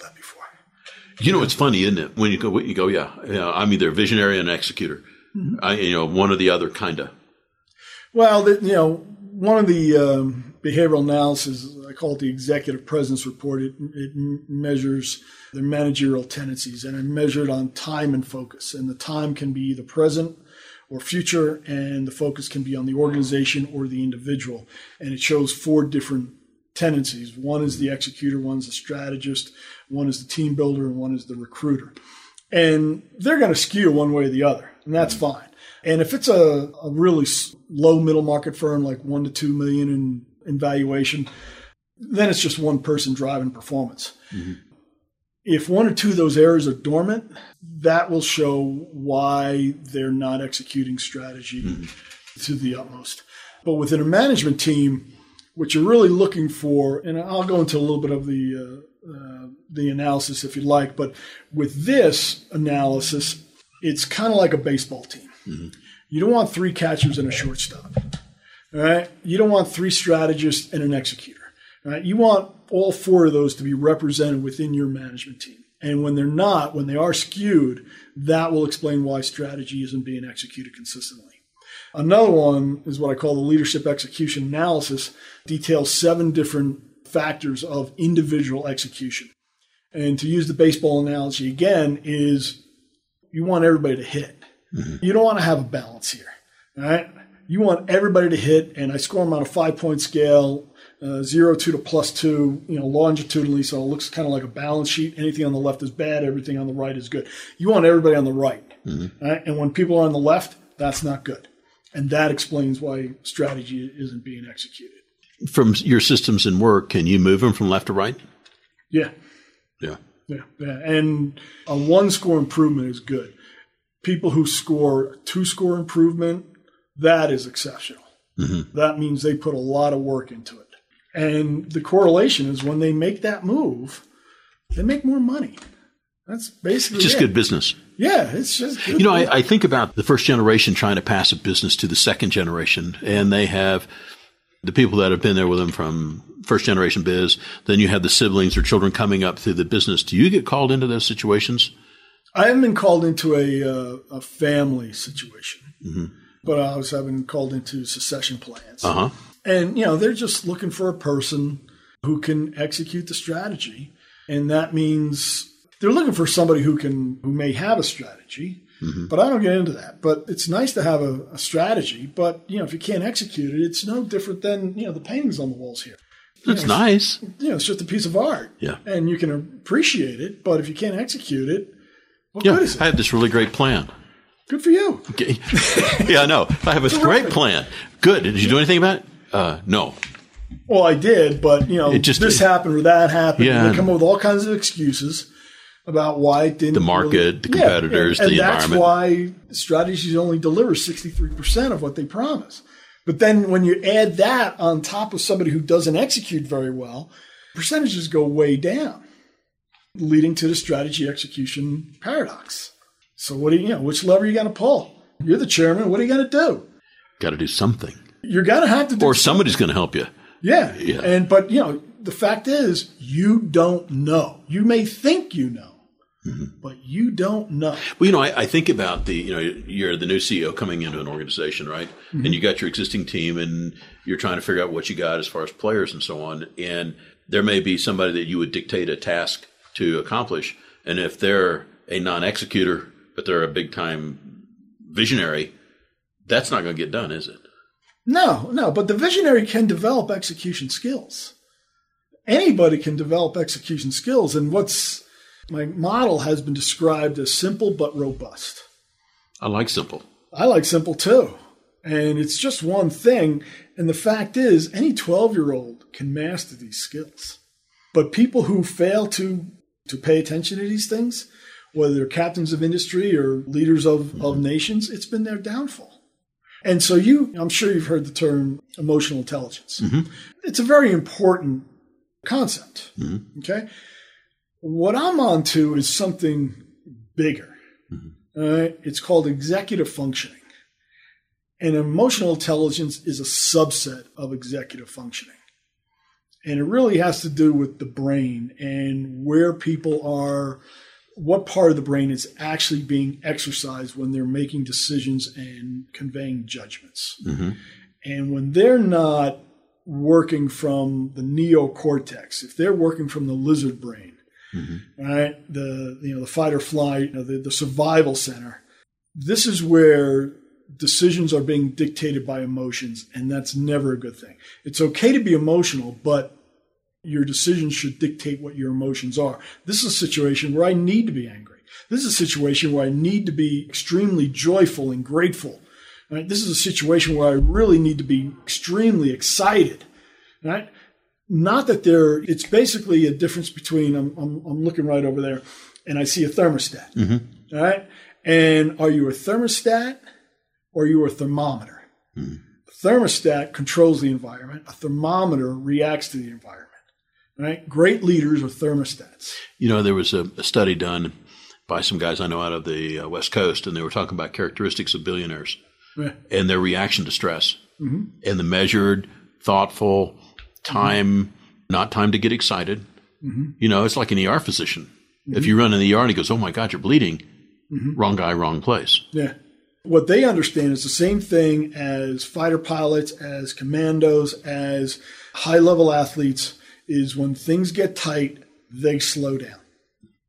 you know, it's funny, isn't it? When you go, you go, yeah, yeah I'm either a visionary and an executor. Mm-hmm. I, you know, one or the other, kind of. Well, the, you know, one of the um, behavioral analysis, I call it the executive presence report. It, it measures their managerial tendencies, and it measured on time and focus. And the time can be the present or future, and the focus can be on the organization or the individual. And it shows four different tendencies. One is the executor, one's the strategist, one is the team builder, and one is the recruiter. And they're going to skew one way or the other, and that's fine. And if it's a, a really low middle market firm, like one to two million in, in valuation, then it's just one person driving performance. Mm-hmm. If one or two of those areas are dormant, that will show why they're not executing strategy mm-hmm. to the utmost. But within a management team, what you're really looking for, and I'll go into a little bit of the uh, uh, the analysis if you'd like, but with this analysis, it's kind of like a baseball team. Mm-hmm. You don't want three catchers and a shortstop. All right, you don't want three strategists and an executor. Right, you want all four of those to be represented within your management team. And when they're not, when they are skewed, that will explain why strategy isn't being executed consistently. Another one is what I call the leadership execution analysis, details seven different factors of individual execution. And to use the baseball analogy again, is you want everybody to hit. Mm-hmm. You don't want to have a balance here. right? You want everybody to hit, and I score them on a five point scale, uh, zero two to plus two, you know, longitudinally, so it looks kind of like a balance sheet. Anything on the left is bad, everything on the right is good. You want everybody on the right. Mm-hmm. right? And when people are on the left, that's not good. And that explains why strategy isn't being executed. From your systems and work, can you move them from left to right? Yeah. Yeah. Yeah. yeah. And a one score improvement is good. People who score two score improvement, that is exceptional. Mm-hmm. That means they put a lot of work into it. And the correlation is when they make that move, they make more money. That's basically just it. good business. Yeah, it's just you know. I, I, think about the first generation trying to pass a business to the second generation, and they have the people that have been there with them from first generation biz. Then you have the siblings or children coming up through the business. Do you get called into those situations? I haven't been called into a uh, a family situation, mm-hmm. but I was having called into succession plans. Uh-huh. And you know, they're just looking for a person who can execute the strategy, and that means they're looking for somebody who can who may have a strategy, Mm-hmm. But I don't get into that. But it's nice to have a, a, strategy. But you know, if you can't execute it, it's no different than you know the paintings on the walls here. It's know, nice. You know, it's just a piece of art. Yeah. And you can appreciate it, but if you can't execute it, what yeah, good is it? I have this really great plan. Good for you. Okay. yeah, I know. I have a great plan. Good. Did you do anything about it? Uh, no. Well, I did, but you know, it just, this it, happened or that happened. Yeah. They come up with all kinds of excuses about why it didn't. The market, really, the competitors, yeah, and, and the that's environment. why strategies only deliver 63% of what they promise. But then when you add that on top of somebody who doesn't execute very well, percentages go way down, leading to the strategy execution paradox. So what do you, you know, which lever are you going to pull? You're the chairman. What are you going to do? Got to do something. You're going to have to do Or somebody's going to help you. Yeah. yeah. And, but, you know, the fact is, you don't know. You may think you know. Mm-hmm. But you don't know. Well, you know, I, I, think about the, you know, you're the new CEO coming into an organization, right? Mm-hmm. And you got your existing team and you're trying to figure out what you got as far as players and so on. And there may be somebody that you would dictate a task to accomplish. And if they're a non executor, but they're a big time visionary, that's not going to get done, is it? No, no. But the visionary can develop execution skills. Anybody can develop execution skills. And what's, my model has been described as simple but robust. I like simple. I like simple too. And it's just one thing. And the fact is, any 12 year old can master these skills. But people who fail to, to pay attention to these things, whether they're captains of industry or leaders of, mm-hmm. of nations, it's been their downfall. And so you, I'm sure you've heard the term emotional intelligence. Mm-hmm. It's a very important concept. Mm-hmm. Okay. What I'm on to is something bigger. Mm-hmm. It's called executive functioning. And emotional intelligence is a subset of executive functioning. And it really has to do with the brain and where people are, what part of the brain is actually being exercised when they're making decisions and conveying judgments. Mm-hmm. And when they're not working from the neocortex, if they're working from the lizard brain, mm-hmm. right? The you know the fight or flight, you know, the, the survival center. This is where decisions are being dictated by emotions, and that's never a good thing. It's okay to be emotional, but your decisions should dictate what your emotions are. This is a situation where I need to be angry. This is a situation where I need to be extremely joyful and grateful. Right? This is a situation where I really need to be extremely excited. Right? Not that there, it's basically a difference between, I'm, I'm, I'm looking right over there and I see a thermostat. Mm-hmm. All right. And are you a thermostat or are you a thermometer? Mm-hmm. A thermostat controls the environment. A thermometer reacts to the environment. Right? Great leaders are thermostats. You know, there was a, a study done by some guys I know out of the uh, West Coast, and they were talking about characteristics of billionaires yeah. and their reaction to stress mm-hmm. and the measured, thoughtful, time, mm-hmm. not time to get excited. Mm-hmm. You know, it's like an ER physician. If mm-hmm. you run in the ER and he goes, "Oh my God, you're bleeding," mm-hmm. wrong guy, wrong place. Yeah. What they understand is the same thing as fighter pilots, as commandos, as high level athletes. Is when things get tight, they slow down.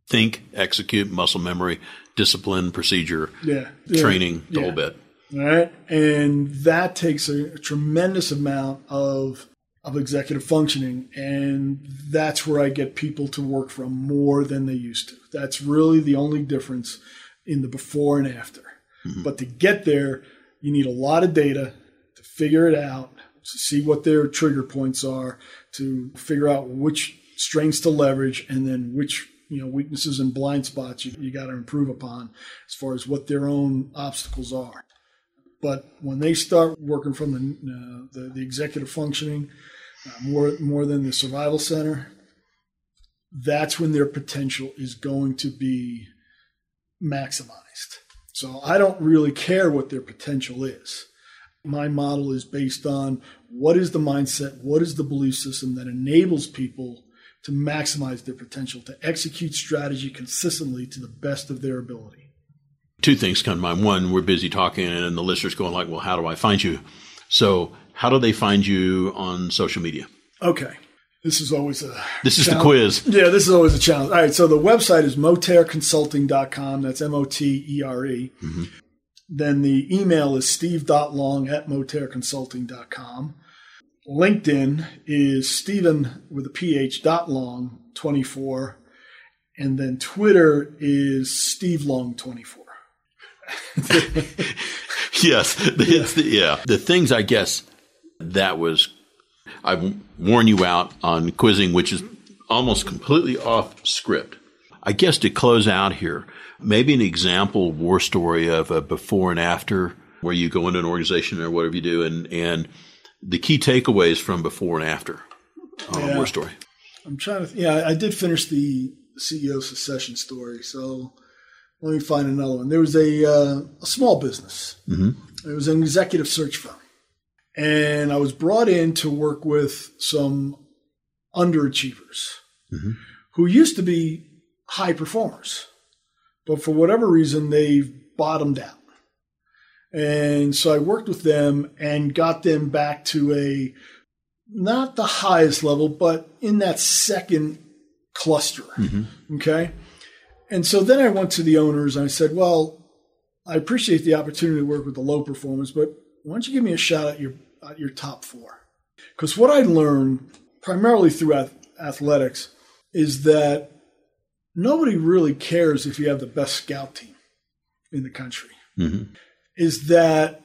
Think, execute, muscle memory, discipline, procedure, yeah, training, yeah. the whole bit. Right, and that takes a, a tremendous amount of of executive functioning. And that's where I get people to work from more than they used to. That's really the only difference in the before and after. Mm-hmm. But to get there, you need a lot of data to figure it out, to see what their trigger points are, to figure out which strengths to leverage, and then which you know weaknesses and blind spots you, you got to improve upon as far as what their own obstacles are. But when they start working from the, uh, the, the executive functioning, Uh, more more than the survival center, that's when their potential is going to be maximized. So I don't really care what their potential is. My model is based on what is the mindset, what is the belief system that enables people to maximize their potential, to execute strategy consistently to the best of their ability. Two things come to mind. One, we're busy talking and the listeners going like, well, how do I find you? So how do they find you on social media? Okay. This is always a This is the quiz. Yeah, this is always a challenge. All right, so the website is motereconsulting.com. That's M O T E R E. Mm-hmm. Then the email is steve.long at motereconsulting.com. LinkedIn is Stephen with a PH dot long 24. And then Twitter is Steve Long 24. yes, it's the, yeah. The things I guess that was I've worn you out on quizzing, which is almost completely off script. I guess to close out here, maybe an example war story of a before and after where you go into an organization or whatever you do, and and the key takeaways from before and after uh, Yeah. war story. I'm trying to. Yeah, I did finish the CEO succession story. So let me find another one. There was a uh, a small business. Mm-hmm. It was an executive search firm, and I was brought in to work with some underachievers who used to be high performers, but for whatever reason they've bottomed out. And so I worked with them and got them back to a not the highest level, but in that second cluster. Okay. And so then I went to the owners and I said, Well, I appreciate the opportunity to work with the low performers, but why don't you give me a shot at your at your top four? Because what I learned primarily through ath- athletics is that nobody really cares if you have the best scout team in the country. Mm-hmm. Is that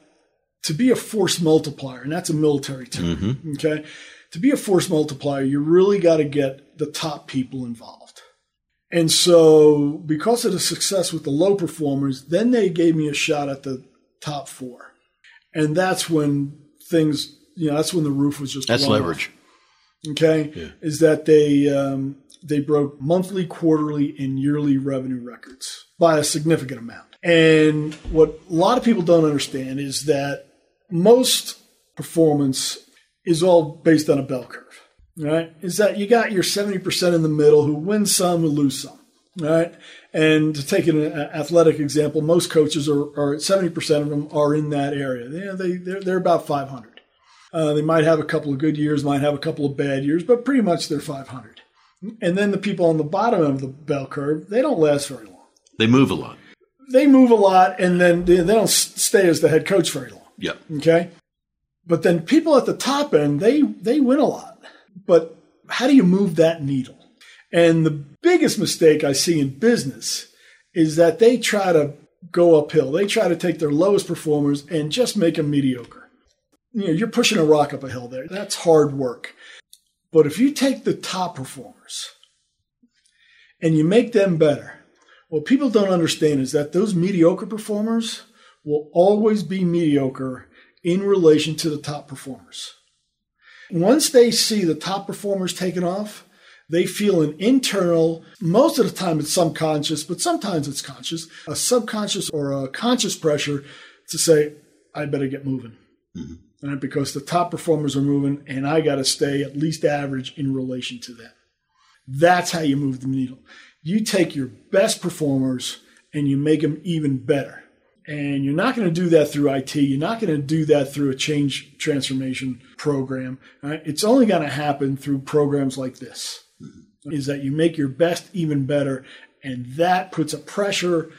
to be a force multiplier, and that's a military term, mm-hmm. okay? To be a force multiplier, you really got to get the top people involved. And so, because of the success with the low performers, then they gave me a shot at the top four. And that's when things, you know, that's when the roof was just That's blown off leverage. okay, is that they um, they broke monthly, quarterly, and yearly revenue records by a significant amount. And what a lot of people don't understand is that most performance is all based on a bell curve, right? Is that you got your 70% in the middle who win some, who lose some, right? And to take an athletic example, most coaches are, are 70% of them are in that area. They, they, they're, they're about 500. Uh, they might have a couple of good years, might have a couple of bad years, but pretty much they're 500. And then the people on the bottom of the bell curve, they don't last very long. They move a lot. They move a lot, and then they they don't stay as the head coach very long. Yeah. Okay, but then people at the top end, they they win a lot. But how do you move that needle? And the biggest mistake I see in business is that they try to go uphill. They try to take their lowest performers and just make them mediocre. You know, you're pushing a rock up a hill there. That's hard work. But if you take the top performers and you make them better, what people don't understand is that those mediocre performers will always be mediocre in relation to the top performers. Once they see the top performers taking off, they feel an internal, most of the time it's subconscious, but sometimes it's conscious, a subconscious or a conscious pressure to say, I better get moving. Mm-hmm. Right? Because the top performers are moving and I got to stay at least average in relation to them. That's how you move the needle. You take your best performers and you make them even better. And you're not going to do that through IT. You're not going to do that through a change transformation program. right? It's only going to happen through programs like this. Mm-hmm. Is that you make your best even better, and that puts a pressure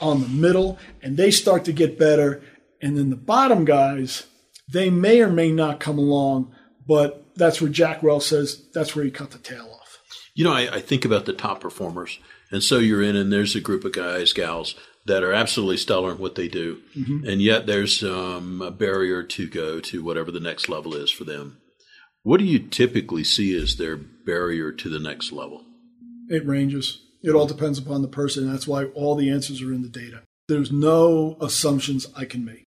on the middle, and they start to get better. And then the bottom guys, they may or may not come along, but that's where Jack Welch says that's where you cut the tail off. You know, I, I think about the top performers, and so you're in, and there's a group of guys, gals that are absolutely stellar in what they do, and yet there's um, a barrier to go to whatever the next level is for them. What do you typically see as their barrier to the next level? It ranges. It all depends upon the person. That's why all the answers are in the data. There's no assumptions I can make.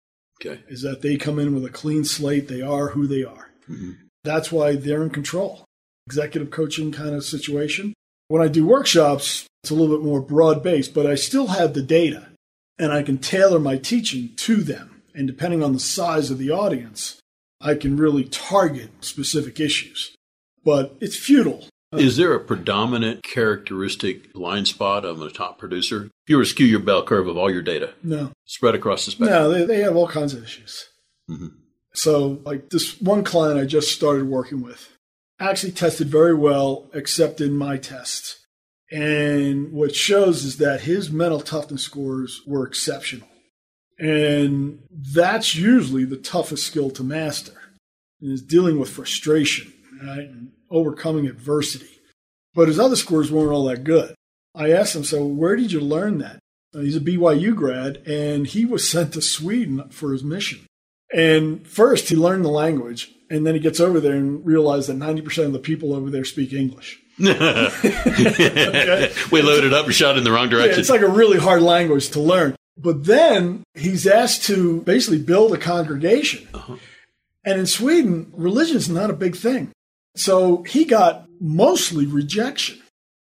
Okay, Is that they come in with a clean slate. They are who they are. That's why they're in control. Executive coaching kind of situation. When I do workshops, it's a little bit more broad based, but I still have the data and I can tailor my teaching to them. And depending on the size of the audience, I can really target specific issues. But it's futile. is there a predominant characteristic blind spot of a top producer? If you were to skew your bell curve of all your data No, spread across the spectrum, No, they, they have all kinds of issues. Mm-hmm. So, like this one client I just started working with, actually tested very well, except in my test. And what shows is that his mental toughness scores were exceptional. And that's usually the toughest skill to master is dealing with frustration right, and overcoming adversity. But his other scores weren't all that good. I asked him, so where did you learn that? Uh, he's a BYU grad, and he was sent to Sweden for his mission. And first, he learned the language, and then he gets over there and realizes that 90% of the people over there speak English. okay. We loaded up and shot in the wrong direction. Yeah, it's like a really hard language to learn. But then he's asked to basically build a congregation. Uh-huh. And in Sweden, religion is not a big thing. So he got mostly rejection.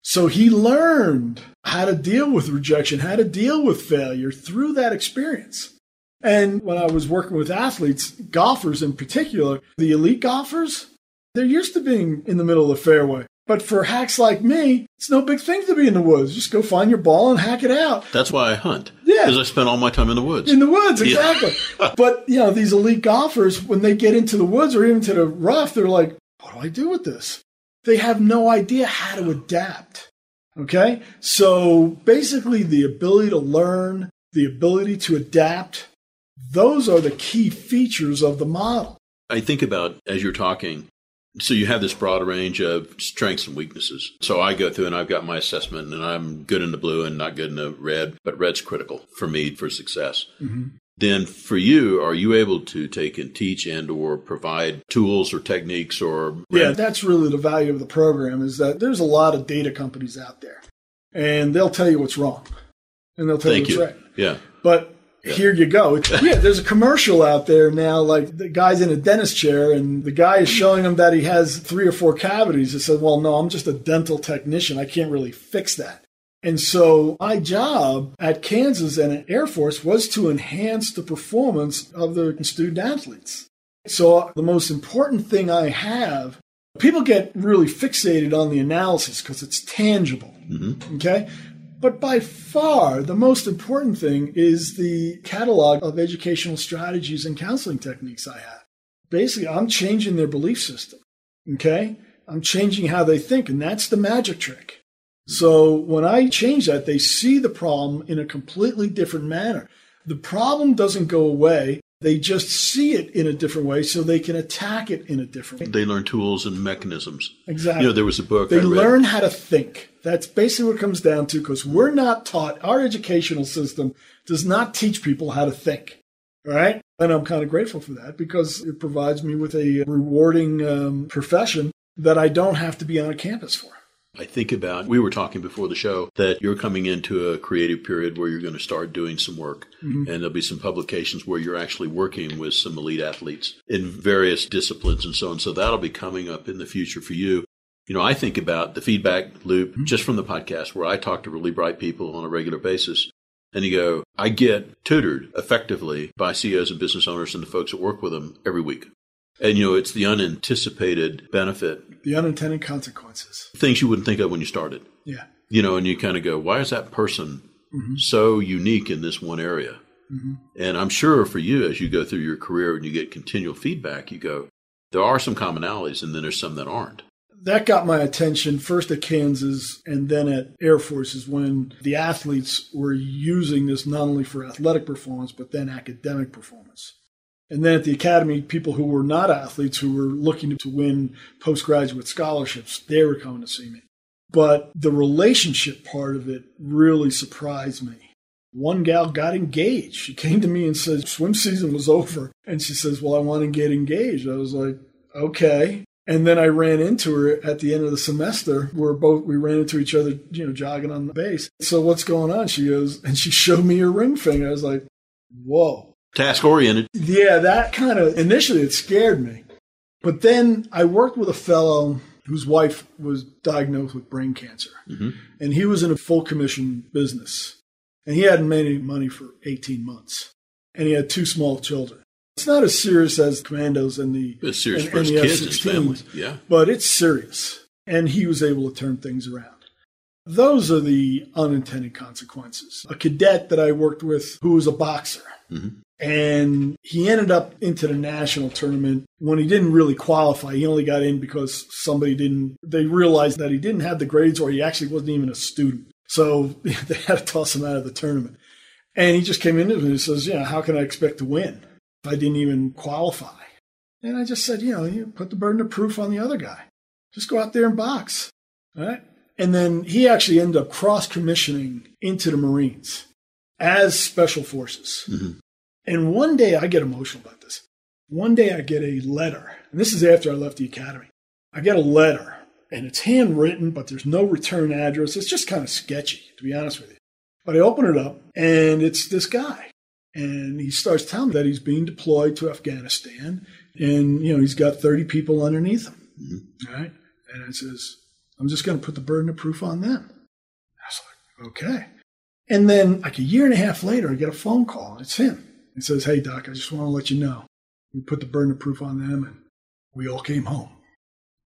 So he learned how to deal with rejection, how to deal with failure through that experience. And when I was working with athletes, golfers in particular, the elite golfers, they're used to being in the middle of the fairway. But for hacks like me, it's no big thing to be in the woods. Just go find your ball and hack it out. That's why I hunt. Yeah. Because I spend all my time in the woods. In the woods, exactly. Yeah. but, you know, these elite golfers, when they get into the woods or even to the rough, they're like, what do I do with this? They have no idea how to adapt. Okay. So basically, the ability to learn, the ability to adapt, those are the key features of the model. I think about as you're talking, so you have this broad range of strengths and weaknesses. So I go through and I've got my assessment and I'm good in the blue and not good in the red, but red's critical for me for success. Mm-hmm. Then for you, are you able to take and teach and or provide tools or techniques or Yeah, that's really the value of the program is that there's a lot of data companies out there and they'll tell you what's wrong and they'll tell Thank you what's you. right. Yeah. But yeah. Here you go. yeah, there's a commercial out there now, like the guy's in a dentist chair and the guy is showing him that he has three or four cavities. He said, Well, no, I'm just a dental technician. I can't really fix that. And so my job at Kansas and at Air Force was to enhance the performance of the student athletes. So the most important thing I have, people get really fixated on the analysis because it's tangible. Mm-hmm. Okay. But by far, the most important thing is the catalog of educational strategies and counseling techniques I have. Basically, I'm changing their belief system. Okay? I'm changing how they think, and that's the magic trick. So when I change that, they see the problem in a completely different manner. The problem doesn't go away. They just see it in a different way so they can attack it in a different way. They learn tools and mechanisms. Exactly. You know, there was a book They learn how to think. That's basically what it comes down to because we're not taught, our educational system does not teach people how to think. Right? And I'm kind of grateful for that because it provides me with a rewarding um, profession that I don't have to be on a campus for. I think about, we were talking before the show that you're coming into a creative period where you're going to start doing some work. Mm-hmm. And there'll be some publications where you're actually working with some elite athletes in various disciplines and so on. So that'll be coming up in the future for you. You know, I think about the feedback loop mm-hmm. just from the podcast where I talk to really bright people on a regular basis. And you go, I get tutored effectively by CEOs and business owners and the folks that work with them every week. And, you know, it's the unanticipated benefit. The unintended consequences. Things you wouldn't think of when you started. Yeah. You know, and you kind of go, why is that person mm-hmm. so unique in this one area? Mm-hmm. And I'm sure for you, as you go through your career and you get continual feedback, you go, there are some commonalities and then there's some that aren't. That got my attention first at Kansas and then at Air Forces when the athletes were using this not only for athletic performance, but then academic performance. And then at the academy, people who were not athletes who were looking to win postgraduate scholarships, they were coming to see me. But the relationship part of it really surprised me. One gal got engaged. She came to me and said, swim season was over. And she says, Well, I want to get engaged. I was like, Okay. And then I ran into her at the end of the semester. We are both, we ran into each other, you know, jogging on the base. So what's going on? She goes, and she showed me her ring finger. I was like, whoa task oriented. Yeah, that kind of initially it scared me. But then I worked with a fellow whose wife was diagnosed with brain cancer. Mm-hmm. And he was in a full commission business. And he hadn't made any money for 18 months. And he had two small children. It's not as serious as commandos and the it's serious and, and kids and family. Yeah. But it's serious. And he was able to turn things around. Those are the unintended consequences. A cadet that I worked with who was a boxer. Mm-hmm And he ended up into the national tournament when he didn't really qualify. He only got in because somebody didn't, they realized that he didn't have the grades or he actually wasn't even a student. So they had to toss him out of the tournament. And he just came in and he says, Yeah, how can I expect to win if I didn't even qualify? And I just said, You know, you put the burden of proof on the other guy. Just go out there and box. All right. And then he actually ended up cross commissioning into the Marines as special forces. Mm-hmm. And one day I get emotional about this. One day I get a letter, and this is after I left the academy. I get a letter, and it's handwritten, but there's no return address. It's just kind of sketchy, to be honest with you. But I open it up, and it's this guy. And he starts telling me that he's being deployed to Afghanistan, and you know he's got 30 people underneath him. Mm-hmm. Right? And it says, I'm just going to put the burden of proof on them. I was like, okay. And then, like a year and a half later, I get a phone call. And it's him. He says, Hey, Doc, I just want to let you know. We put the burden of proof on them and we all came home.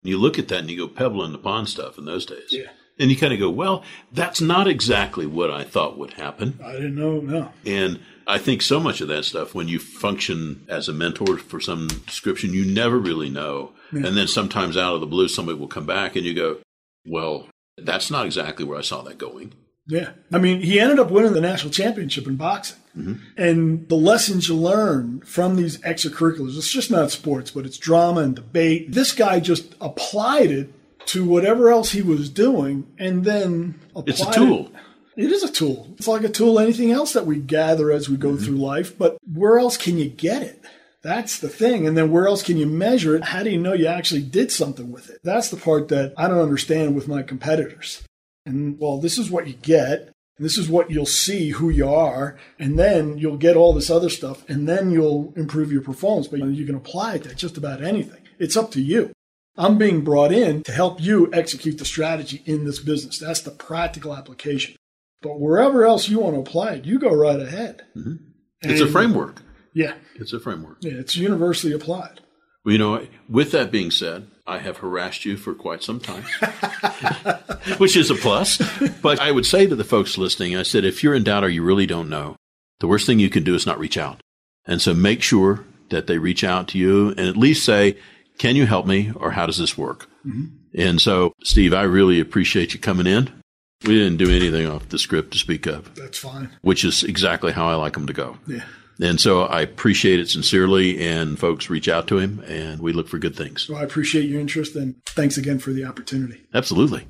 You look at that and you go pebble in the pond stuff in those days. Yeah. And you kind of go, well, that's not exactly what I thought would happen. I didn't know, no. And I think so much of that stuff, when you function as a mentor for some description, you never really know. Yeah. And then sometimes out of the blue, somebody will come back and you go, well, that's not exactly where I saw that going. Yeah. I mean, he ended up winning the national championship in boxing. Mm-hmm. And the lessons you learn from these extracurriculars, it's just not sports, but it's drama and debate. This guy just applied it to whatever else he was doing and then It's a tool. It. it is a tool. It's like a tool, anything else that we gather as we go mm-hmm. through life. But where else can you get it? That's the thing. And then where else can you measure it? How do you know you actually did something with it? That's the part that I don't understand with my competitors. And well, this is what you get. And this is what you'll see who you are. And then you'll get all this other stuff. And then you'll improve your performance. But you can apply it to just about anything. It's up to you. I'm being brought in to help you execute the strategy in this business. That's the practical application. But wherever else you want to apply it, you go right ahead. Mm-hmm. It's a framework. Yeah. It's a framework. Yeah, it's universally applied. Well, you know, with that being said, I have harassed you for quite some time, which is a plus. But I would say to the folks listening, I said, if you're in doubt or you really don't know, the worst thing you can do is not reach out. And so make sure that they reach out to you and at least say, can you help me or how does this work? Mm-hmm. And so, Steve, I really appreciate you coming in. We didn't do anything off the script to speak of. That's fine. Which is exactly how I like them to go. Yeah. And so I appreciate it sincerely, and folks reach out to him, and we look for good things. Well, I appreciate your interest, and thanks again for the opportunity. Absolutely.